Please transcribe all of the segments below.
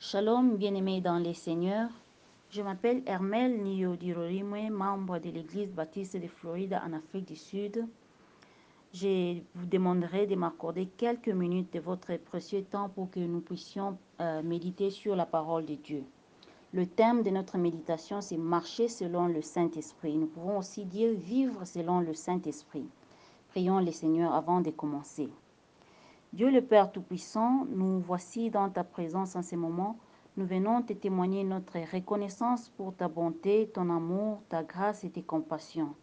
Shalom, bien-aimés dans les seigneurs. Je m'appelle Hermel Niyodirorime, membre de l'Église baptiste de Floride en Afrique du Sud. Je vous demanderai de m'accorder quelques minutes de votre précieux temps pour que nous puissions euh, méditer sur la parole de Dieu. Le thème de notre méditation, c'est marcher selon le Saint-Esprit. Nous pouvons aussi dire vivre selon le Saint-Esprit. Prions le Seigneur avant de commencer. Dieu le Père Tout-Puissant, nous voici dans ta présence en ce moment. Nous venons te témoigner notre reconnaissance pour ta bonté, ton amour, ta grâce et tes compassions.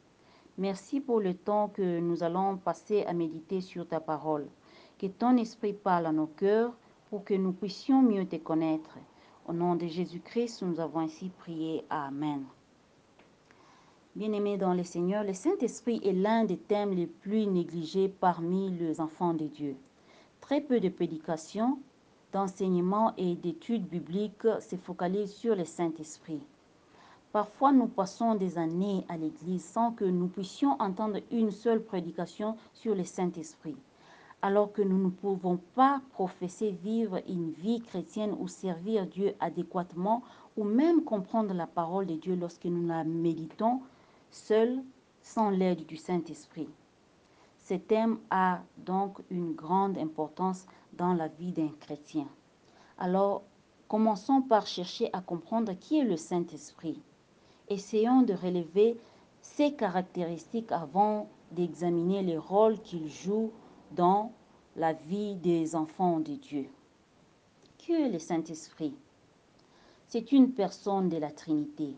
Merci pour le temps que nous allons passer à méditer sur ta parole. Que ton esprit parle à nos cœurs pour que nous puissions mieux te connaître. Au nom de Jésus-Christ, nous avons ainsi prié. Amen. Bien-aimés dans le Seigneur, le Saint-Esprit est l'un des thèmes les plus négligés parmi les enfants de Dieu. Très peu de prédications, d'enseignements et d'études bibliques se focalisent sur le Saint-Esprit. Parfois, nous passons des années à l'Église sans que nous puissions entendre une seule prédication sur le Saint-Esprit, alors que nous ne pouvons pas professer vivre une vie chrétienne ou servir Dieu adéquatement ou même comprendre la parole de Dieu lorsque nous la méditons seuls sans l'aide du Saint-Esprit. Ce thème a donc une grande importance dans la vie d'un chrétien. Alors, commençons par chercher à comprendre qui est le Saint-Esprit. Essayons de relever ses caractéristiques avant d'examiner le rôle qu'il joue dans la vie des enfants de Dieu. Qui est le Saint-Esprit? C'est une personne de la Trinité.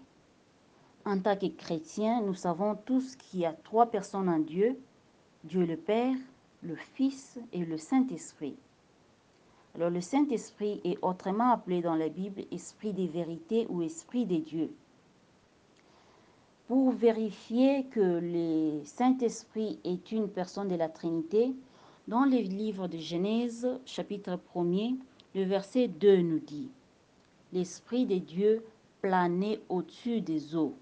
En tant que chrétiens, nous savons tous qu'il y a trois personnes en Dieu, Dieu le Père, le Fils et le Saint-Esprit. Alors le Saint-Esprit est autrement appelé dans la Bible Esprit des vérités ou Esprit des dieux. Pour vérifier que le Saint-Esprit est une personne de la Trinité, dans le livre de Genèse, chapitre 1er, le verset 2 nous dit L'Esprit de Dieu planait au-dessus des eaux.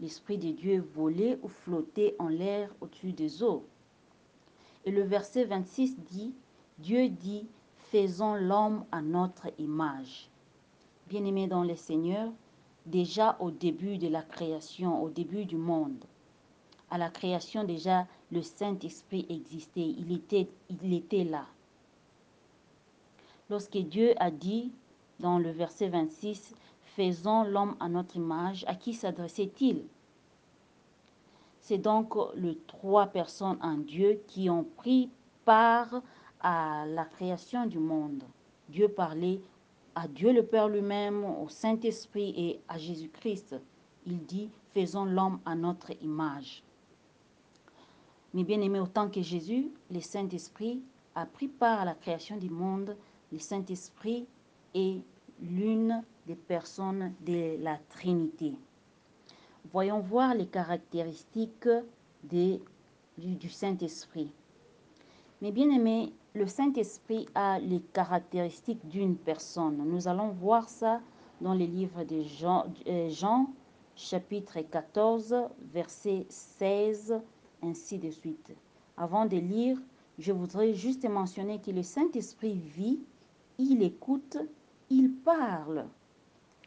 L'Esprit de Dieu volait ou flottait en l'air au-dessus des eaux. Et le verset 26 dit, Dieu dit, faisons l'homme à notre image. Bien-aimés dans le Seigneur, déjà au début de la création, au début du monde, à la création déjà, le Saint-Esprit existait, il était, il était là. Lorsque Dieu a dit dans le verset 26, Faisons l'homme à notre image, à qui s'adressait-il? C'est donc les trois personnes en Dieu qui ont pris part à la création du monde. Dieu parlait à Dieu le Père lui-même, au Saint-Esprit et à Jésus-Christ. Il dit, faisons l'homme à notre image. Mais bien aimé, autant que Jésus, le Saint-Esprit a pris part à la création du monde. Le Saint-Esprit est l'une des personnes de la Trinité. Voyons voir les caractéristiques du, Saint-Esprit. Mais bien aimé, le Saint-Esprit a les caractéristiques d'une personne. Nous allons voir ça dans les livres de Jean, euh, Jean, chapitre 14, verset 16, ainsi de suite. Avant de lire, je voudrais juste mentionner que le Saint-Esprit vit, il écoute, il parle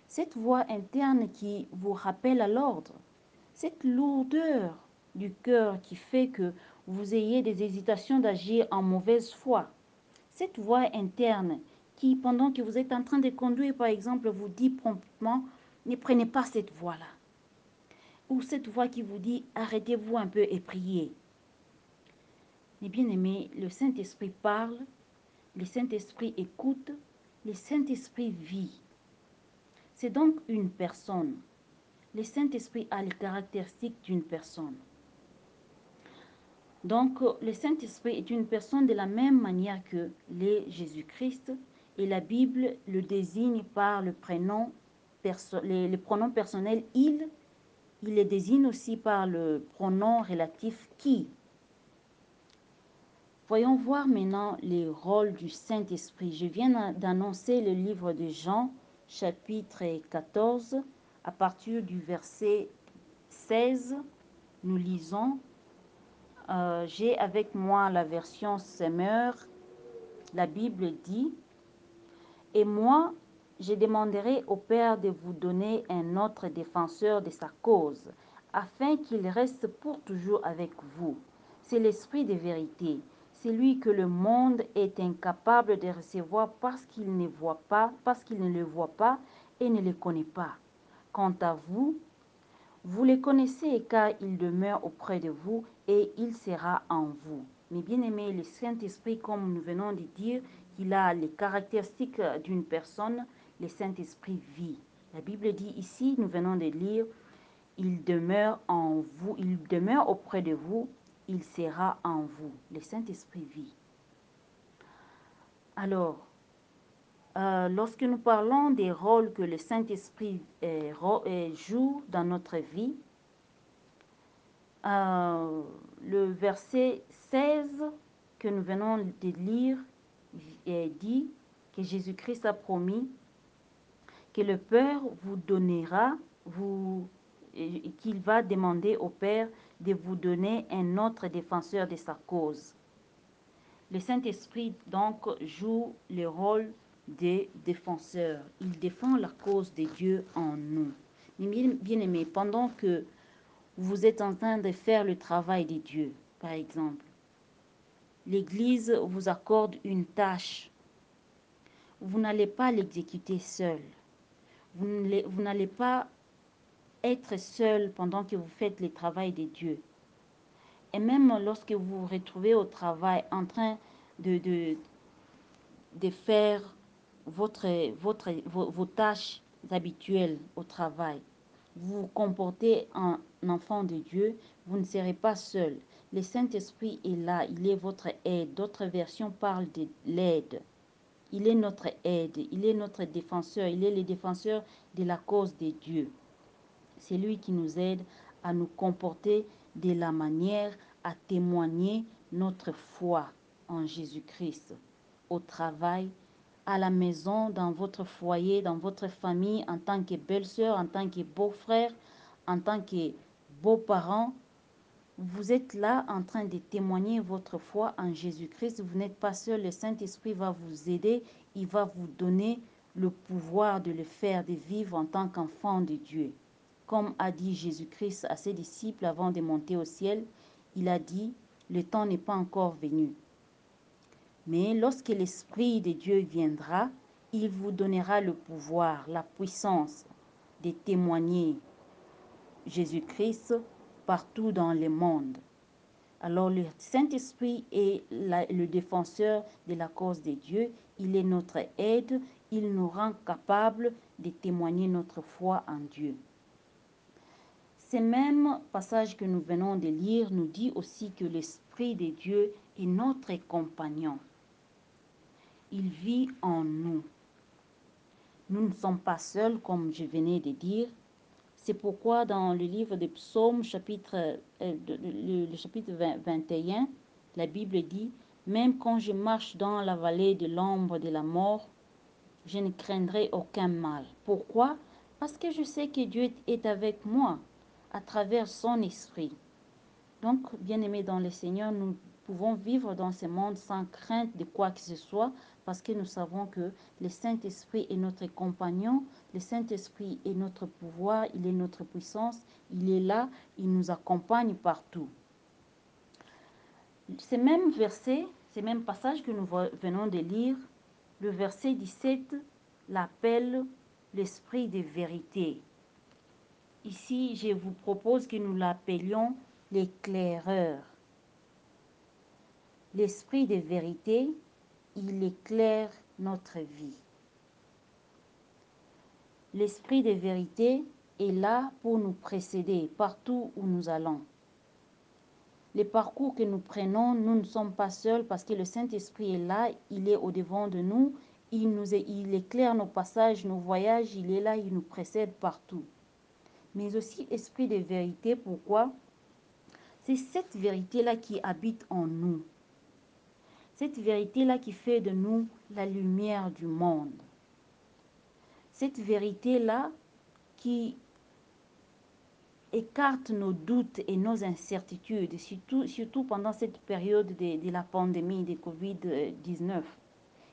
cette voix interne qui vous rappelle à l'ordre, cette lourdeur du cœur qui fait que vous ayez des hésitations d'agir en mauvaise foi, cette voix interne qui, pendant que vous êtes en train de conduire, par exemple, vous dit promptement, ne prenez pas cette voie-là. Ou cette voix qui vous dit, arrêtez-vous un peu et priez. Mais bien aimé, le Saint-Esprit parle, le Saint-Esprit écoute, le Saint-Esprit vit. C'est donc une personne. Le Saint-Esprit a les caractéristiques d'une personne. Donc, le Saint-Esprit est une personne de la même manière que Jésus-Christ et la Bible le désigne par le prénom, les, les pronoms il. Il le désigne aussi par le pronom relatif qui. Voyons voir maintenant les rôles du Saint-Esprit. Je viens d'annoncer le livre de Jean, chapitre 14, à partir du verset 16, nous lisons, euh, j'ai avec moi la version Semeur, la Bible dit, et moi, je demanderai au Père de vous donner un autre défenseur de sa cause, afin qu'il reste pour toujours avec vous. C'est l'Esprit de vérité, celui que le monde est incapable de recevoir parce qu'il ne voit pas, parce qu'il ne le voit pas et ne le connaît pas. Quant à vous, vous le connaissez car il demeure auprès de vous et il sera en vous. Mais bien aimé, le Saint-Esprit, comme nous venons de dire, qu'il a les caractéristiques d'une personne, le Saint-Esprit vit. La Bible dit ici, nous venons de lire, il demeure en vous, il demeure auprès de vous, il sera en vous. Le Saint-Esprit vit. Alors, euh, lorsque nous parlons des rôles que le Saint-Esprit euh, euh, joue dans notre vie, le verset 16 que nous venons de lire dit que Jésus-Christ a promis que le Père vous donnera, qu'il va demander au Père de vous donner un autre défenseur de sa cause. Le Saint-Esprit donc joue le rôle des défenseurs. Il défend la cause de Dieu en nous. bien aimé, pendant que vous êtes en train de faire le travail de Dieu, par exemple, l'Église vous accorde une tâche. Vous n'allez pas l'exécuter seul. Vous n'allez pas être seul pendant que vous faites le travail de Dieu. Et même lorsque vous vous retrouvez au travail en train de, de, faire vos, vos tâches habituelles au travail, vous vous comportez en enfant de Dieu, vous ne serez pas seul. Le Saint-Esprit est là, il est votre aide. D'autres versions parlent de l'aide. Il est notre aide, il est notre défenseur, il est le défenseur de la cause de Dieu. C'est lui qui nous aide à nous comporter de la manière à témoigner notre foi en Jésus-Christ au travail, à la maison, dans votre foyer, dans votre famille, en tant que belle-sœur, en tant que beau-frère, en tant que beaux-parents. Vous êtes là en train de témoigner votre foi en Jésus-Christ. Vous n'êtes pas seul. Le Saint-Esprit va vous aider. Il va vous donner le pouvoir de le faire, de vivre en tant qu'enfant de Dieu. Comme a dit Jésus-Christ à ses disciples avant de monter au ciel, il a dit, le temps n'est pas encore venu. Mais lorsque l'Esprit de Dieu viendra, il vous donnera le pouvoir, la puissance de témoigner Jésus-Christ partout dans le monde. Alors le Saint-Esprit est le défenseur de la cause de Dieu. Il est notre aide. Il nous rend capables de témoigner notre foi en Dieu. Ce même passage que nous venons de lire nous dit aussi que l'Esprit de Dieu est notre compagnon il vit en nous. Nous ne sommes pas seuls, comme je venais de dire. C'est pourquoi dans le livre des psaumes, chapitre, euh, le, chapitre 21, la Bible dit, Même quand je marche dans la vallée de l'ombre de la mort, je ne craindrai aucun mal. Pourquoi? Parce que je sais que Dieu est avec moi à travers son esprit. Donc, bien aimés dans le Seigneur, nous pouvons vivre dans ce monde sans crainte de quoi que ce soit parce que nous savons que le Saint-Esprit est notre compagnon, le Saint-Esprit est notre pouvoir, il est notre puissance, il est là, il nous accompagne partout. Ces mêmes versets, ces mêmes passages que nous venons de lire, le verset 17 l'appelle l'esprit de vérité. Ici, je vous propose que nous l'appelions l'éclaireur. L'esprit de vérité, il éclaire notre vie. L'Esprit de vérité est là pour nous précéder partout où nous allons. Les parcours que nous prenons, nous ne sommes pas seuls parce que le Saint-Esprit est là, il est au-devant de nous, il, nous il éclaire nos passages, nos voyages, il est là, il nous précède partout. Mais aussi Esprit de vérité, pourquoi? C'est cette vérité-là qui habite en nous. Cette vérité-là qui fait de nous la lumière du monde. Cette vérité-là qui écarte nos doutes et nos incertitudes, surtout, surtout pendant cette période de, de la pandémie de Covid-19.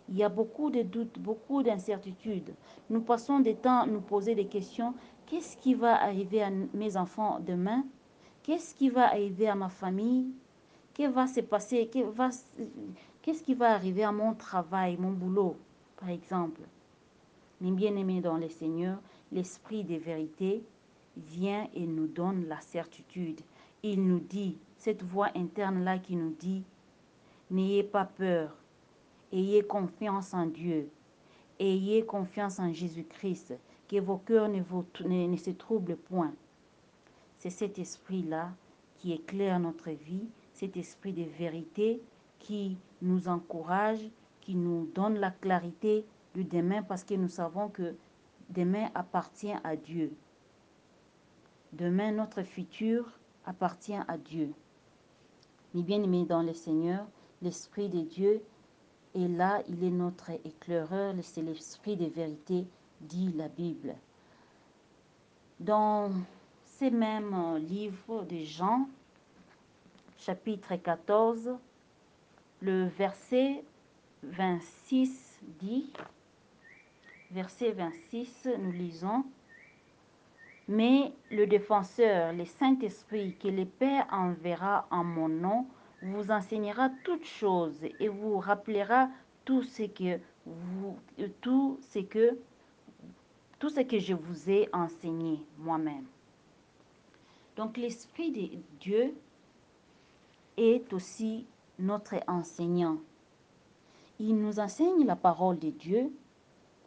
Il y a beaucoup de doutes, beaucoup d'incertitudes. Nous passons des temps à nous poser des questions. Qu'est-ce qui va arriver à mes enfants demain? Qu'est-ce qui va arriver à ma famille? Qu'est-ce va se passer? Qu'est-ce qui va arriver à mon travail, mon boulot, par exemple? Mes bien-aimés dans le Seigneur, l'Esprit des vérités vient et nous donne la certitude. Il nous dit, cette voix interne-là qui nous dit, n'ayez pas peur, ayez confiance en Dieu, ayez confiance en Jésus-Christ, que vos cœurs ne, se troublent point. C'est cet esprit-là qui éclaire notre vie, cet esprit de vérité qui nous encourage, qui nous donne la clarité du demain parce que nous savons que demain appartient à Dieu. Demain, notre futur appartient à Dieu. Mais bien aimés dans le Seigneur, l'Esprit de Dieu est là, il est notre éclaireur, c'est l'Esprit de vérité, dit la Bible. Dans ces mêmes livres de Jean, chapitre 14, le verset 26 dit, verset 26, nous lisons, mais le défenseur, le Saint-Esprit, que le Père enverra en mon nom, vous enseignera toutes choses et vous rappellera tout ce que vous, tout ce que, tout ce que je vous ai enseigné moi-même. Donc l'Esprit de Dieu est aussi notre enseignant. Il nous enseigne la parole de Dieu.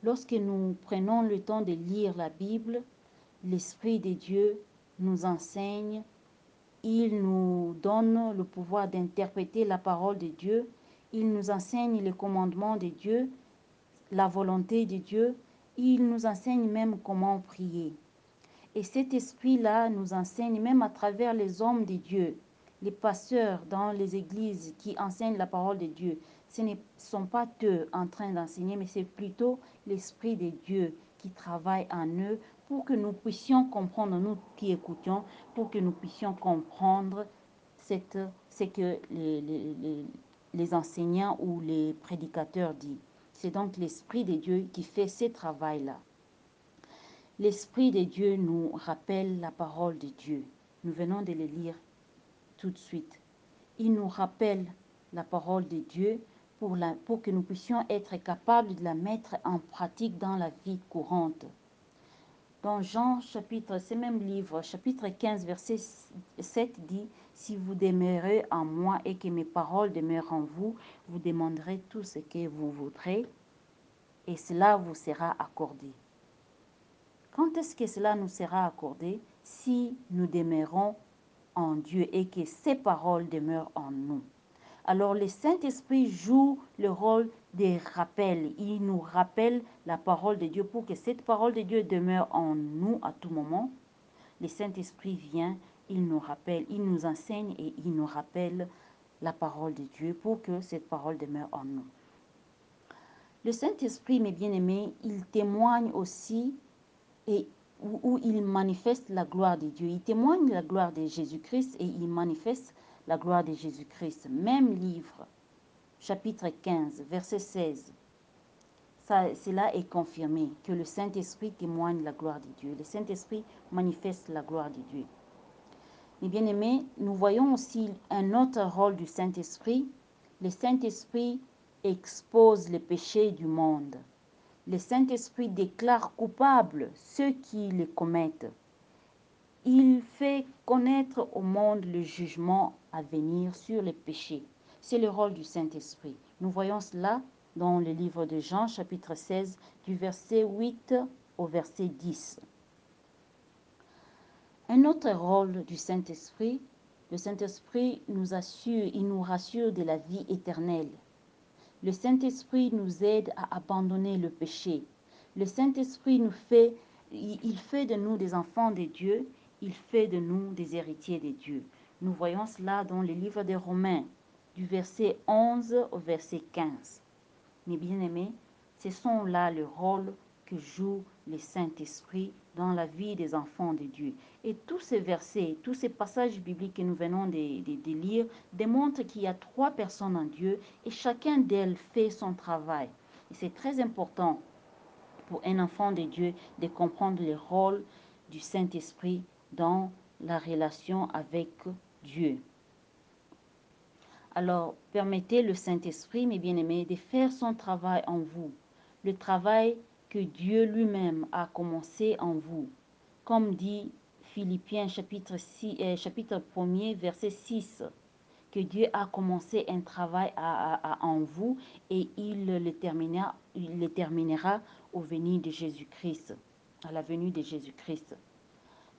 Lorsque nous prenons le temps de lire la Bible, l'Esprit de Dieu nous enseigne, il nous donne le pouvoir d'interpréter la parole de Dieu, il nous enseigne les commandements de Dieu, la volonté de Dieu, il nous enseigne même comment prier. Et cet esprit-là nous enseigne même à travers les hommes de Dieu, les pasteurs dans les églises qui enseignent la parole de Dieu. Ce ne sont pas eux en train d'enseigner, mais c'est plutôt l'esprit de Dieu qui travaille en eux pour que nous puissions comprendre, nous qui écoutons, pour que nous puissions comprendre ce que les enseignants ou les prédicateurs disent. C'est donc l'Esprit de Dieu qui fait ce travail-là. L'Esprit de Dieu nous rappelle la parole de Dieu. Nous venons de le lire tout de suite. Il nous rappelle la parole de Dieu pour, pour que nous puissions être capables de la mettre en pratique dans la vie courante. Dans Jean chapitre, ce même livre, chapitre 15, verset 7 dit, Si vous demeurez en moi et que mes paroles demeurent en vous, vous demanderez tout ce que vous voudrez et cela vous sera accordé. Quand est-ce que cela nous sera accordé Si nous demeurons en Dieu et que ses paroles demeurent en nous? Alors le Saint-Esprit joue le rôle des rappels. Il nous rappelle la parole de Dieu pour que cette parole de Dieu demeure en nous à tout moment. Le Saint-Esprit vient, il nous rappelle, il nous enseigne et il nous rappelle la parole de Dieu pour que cette parole demeure en nous. Le Saint-Esprit, mes bien-aimés, il témoigne aussi et où, il manifeste la gloire de Dieu. Il témoigne la gloire de Jésus-Christ et il manifeste la gloire de Jésus-Christ. Même livre, chapitre 15, verset 16. Ça, cela est confirmé que le Saint-Esprit témoigne la gloire de Dieu. Le Saint-Esprit manifeste la gloire de Dieu. Mais bien aimés, nous voyons aussi un autre rôle du Saint-Esprit. Le Saint-Esprit expose les péchés du monde. Le Saint-Esprit déclare coupables ceux qui les commettent. Il fait connaître au monde le jugement à venir sur les péchés. C'est le rôle du Saint-Esprit. Nous voyons cela dans le livre de Jean, chapitre 16, du verset 8 au verset 10. Un autre rôle du Saint-Esprit, le Saint-Esprit nous assure, il nous rassure de la vie éternelle. Le Saint-Esprit nous aide à abandonner le péché. Le Saint-Esprit nous fait, il fait de nous des enfants de Dieu, il fait de nous des héritiers de Dieu. Nous voyons cela dans le livre des Romains, du verset 11 au verset 15. Mes bien-aimés, ce sont là le rôle que joue le Saint-Esprit dans la vie des enfants de Dieu. Et tous ces versets, tous ces passages bibliques que nous venons de, de, lire démontrent qu'il y a trois personnes en Dieu et chacun d'elles fait son travail. Et c'est très important pour un enfant de Dieu de comprendre le rôle du Saint-Esprit dans la relation avec Dieu. Alors, permettez le Saint-Esprit, mes bien-aimés, de faire son travail en vous, le travail que Dieu lui-même a commencé en vous. Comme dit Philippiens chapitre, 6, euh, chapitre 1er, verset 6, que Dieu a commencé un travail en vous et il le, terminera, il le terminera au venir de Jésus-Christ, à la venue de Jésus-Christ.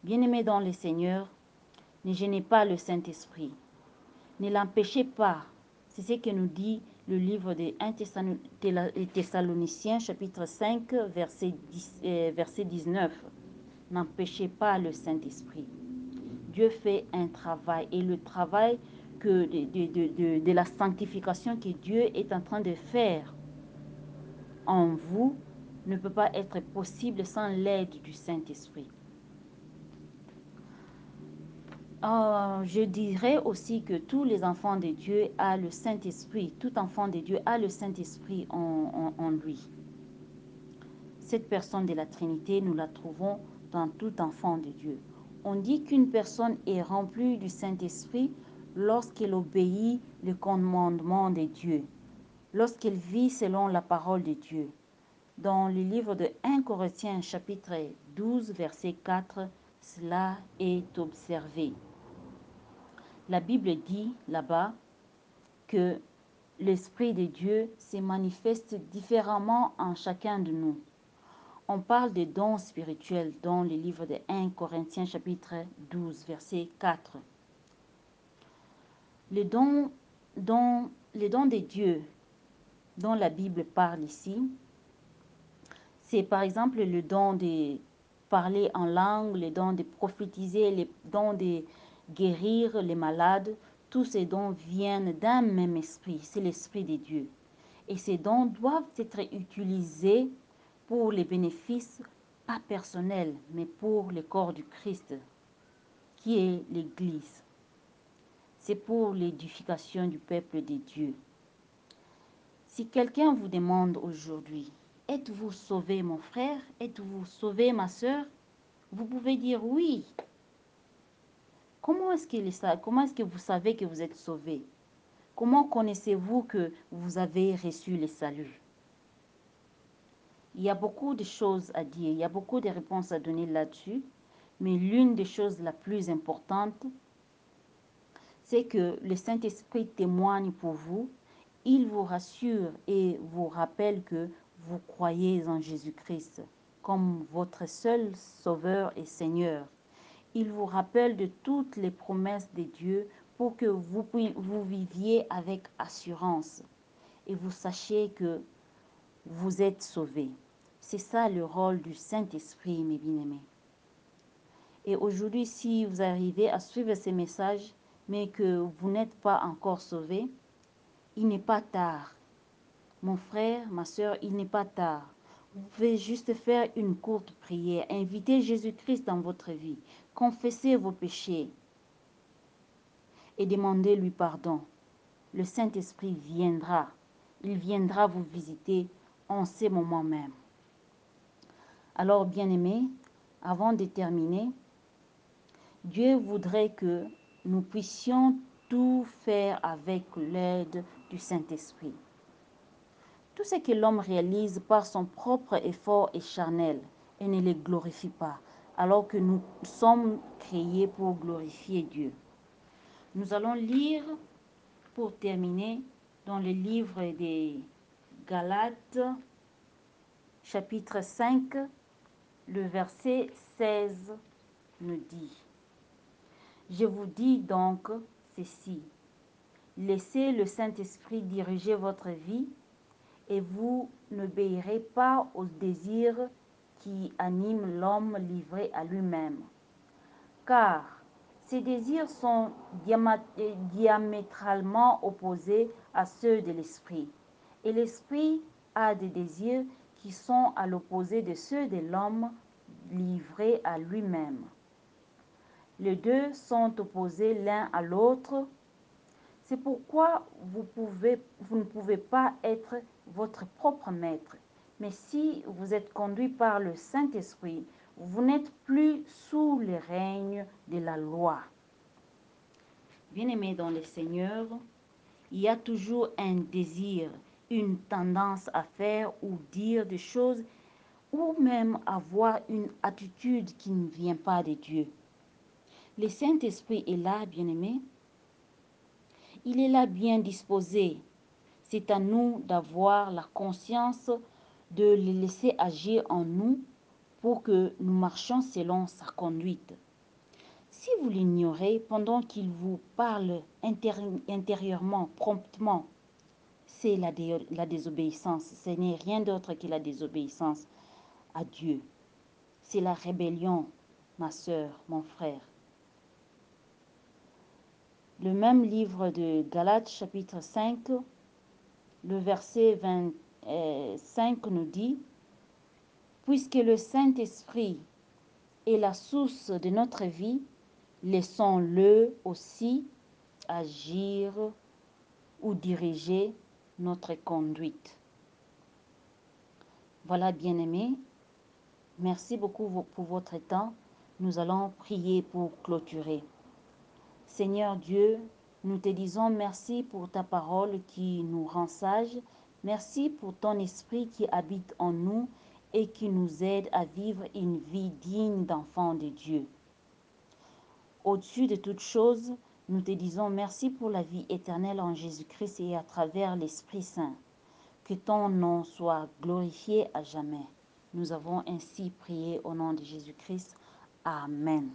Bien-aimés dans le Seigneur, ne gênez pas le Saint-Esprit. Ne l'empêchez pas. C'est ce que nous dit le livre des 1 Thessaloniciens, chapitre 5, verset, 10, euh, 19. N'empêchez pas le Saint-Esprit. Dieu fait un travail et le travail de, de, de, de, la sanctification que Dieu est en train de faire en vous ne peut pas être possible sans l'aide du Saint-Esprit. Euh, je dirais aussi que tous les enfants de Dieu ont le Saint-Esprit. Tout enfant de Dieu a le Saint-Esprit en, lui. Cette personne de la Trinité, nous la trouvons dans tout enfant de Dieu. On dit qu'une personne est remplie du Saint-Esprit lorsqu'elle obéit le commandement de Dieu, lorsqu'elle vit selon la parole de Dieu. Dans le livre de 1 Corinthiens chapitre 12 verset 4, cela est observé. La Bible dit là-bas que l'Esprit de Dieu se manifeste différemment en chacun de nous. On parle des dons spirituels dans le livre de 1 Corinthiens chapitre 12 verset 4. Les dons, dont, les dons de Dieu dont la Bible parle ici, c'est par exemple le don de parler en langue, le don de prophétiser, le don de guérir les malades, tous ces dons viennent d'un même esprit, c'est l'esprit de Dieu. Et ces dons doivent être utilisés pour les bénéfices, pas personnels, mais pour le corps du Christ, qui est l'Église. C'est pour l'édification du peuple de Dieu. Si quelqu'un vous demande aujourd'hui, êtes-vous sauvé mon frère? Êtes-vous sauvé ma soeur Vous pouvez dire oui, Comment est-ce, que vous savez que vous êtes sauvé? Comment connaissez-vous que vous avez reçu le salut Il y a beaucoup de choses à dire, il y a beaucoup de réponses à donner là-dessus, mais l'une des choses la plus importantes, c'est que le Saint-Esprit témoigne pour vous, il vous rassure et vous rappelle que vous croyez en Jésus-Christ comme votre seul Sauveur et Seigneur il vous rappelle de toutes les promesses de Dieu pour que vous, viviez avec assurance et vous sachiez que vous êtes sauvés. C'est ça le rôle du Saint-Esprit, mes bien-aimés. Et aujourd'hui, si vous arrivez à suivre ces messages, mais que vous n'êtes pas encore sauvé, il n'est pas tard. Mon frère, ma soeur, il n'est pas tard. Vous pouvez juste faire une courte prière, inviter Jésus-Christ dans votre vie, confesser vos péchés et demandez lui pardon. Le Saint-Esprit viendra. Il viendra vous visiter en ces moments même. Alors, bien-aimés, avant de terminer, Dieu voudrait que nous puissions tout faire avec l'aide du Saint-Esprit. Tout ce que l'homme réalise par son propre effort est charnel et ne le glorifie pas, alors que nous sommes créés pour glorifier Dieu. Nous allons lire, pour terminer, dans le livre des Galates, chapitre 5, le verset 16 nous dit, Je vous dis donc ceci, laissez le Saint-Esprit diriger votre vie et vous n'obéirez pas aux désirs qui animent l'homme livré à lui-même. Car ces désirs sont diamétralement opposés à ceux de l'esprit. Et l'esprit a des désirs qui sont à l'opposé de ceux de l'homme livré à lui-même. Les deux sont opposés l'un à l'autre C'est pourquoi vous, ne pouvez pas être votre propre maître. Mais si vous êtes conduit par le Saint-Esprit, vous n'êtes plus sous le règne de la loi. Bien-aimés dans le Seigneur, il y a toujours un désir, une tendance à faire ou dire des choses ou même avoir une attitude qui ne vient pas de Dieu. Le Saint-Esprit est là, bien-aimé. Il est là bien disposé. C'est à nous d'avoir la conscience de le laisser agir en nous pour que nous marchions selon sa conduite. Si vous l'ignorez pendant qu'il vous parle intérieurement, promptement, c'est la, désobéissance. Ce n'est rien d'autre que la désobéissance à Dieu. C'est la rébellion, ma soeur, mon frère. Le même livre de Galates chapitre 5, le verset 25 nous dit, Puisque le Saint-Esprit est la source de notre vie, laissons-le aussi agir ou diriger notre conduite. Voilà, bien-aimés, merci beaucoup pour votre temps. Nous allons prier pour clôturer. Seigneur Dieu, nous te disons merci pour ta parole qui nous rend sages. Merci pour ton esprit qui habite en nous et qui nous aide à vivre une vie digne d'enfant de Dieu. Au-dessus de toutes choses, nous te disons merci pour la vie éternelle en Jésus-Christ et à travers l'Esprit Saint. Que ton nom soit glorifié à jamais. Nous avons ainsi prié au nom de Jésus-Christ. Amen.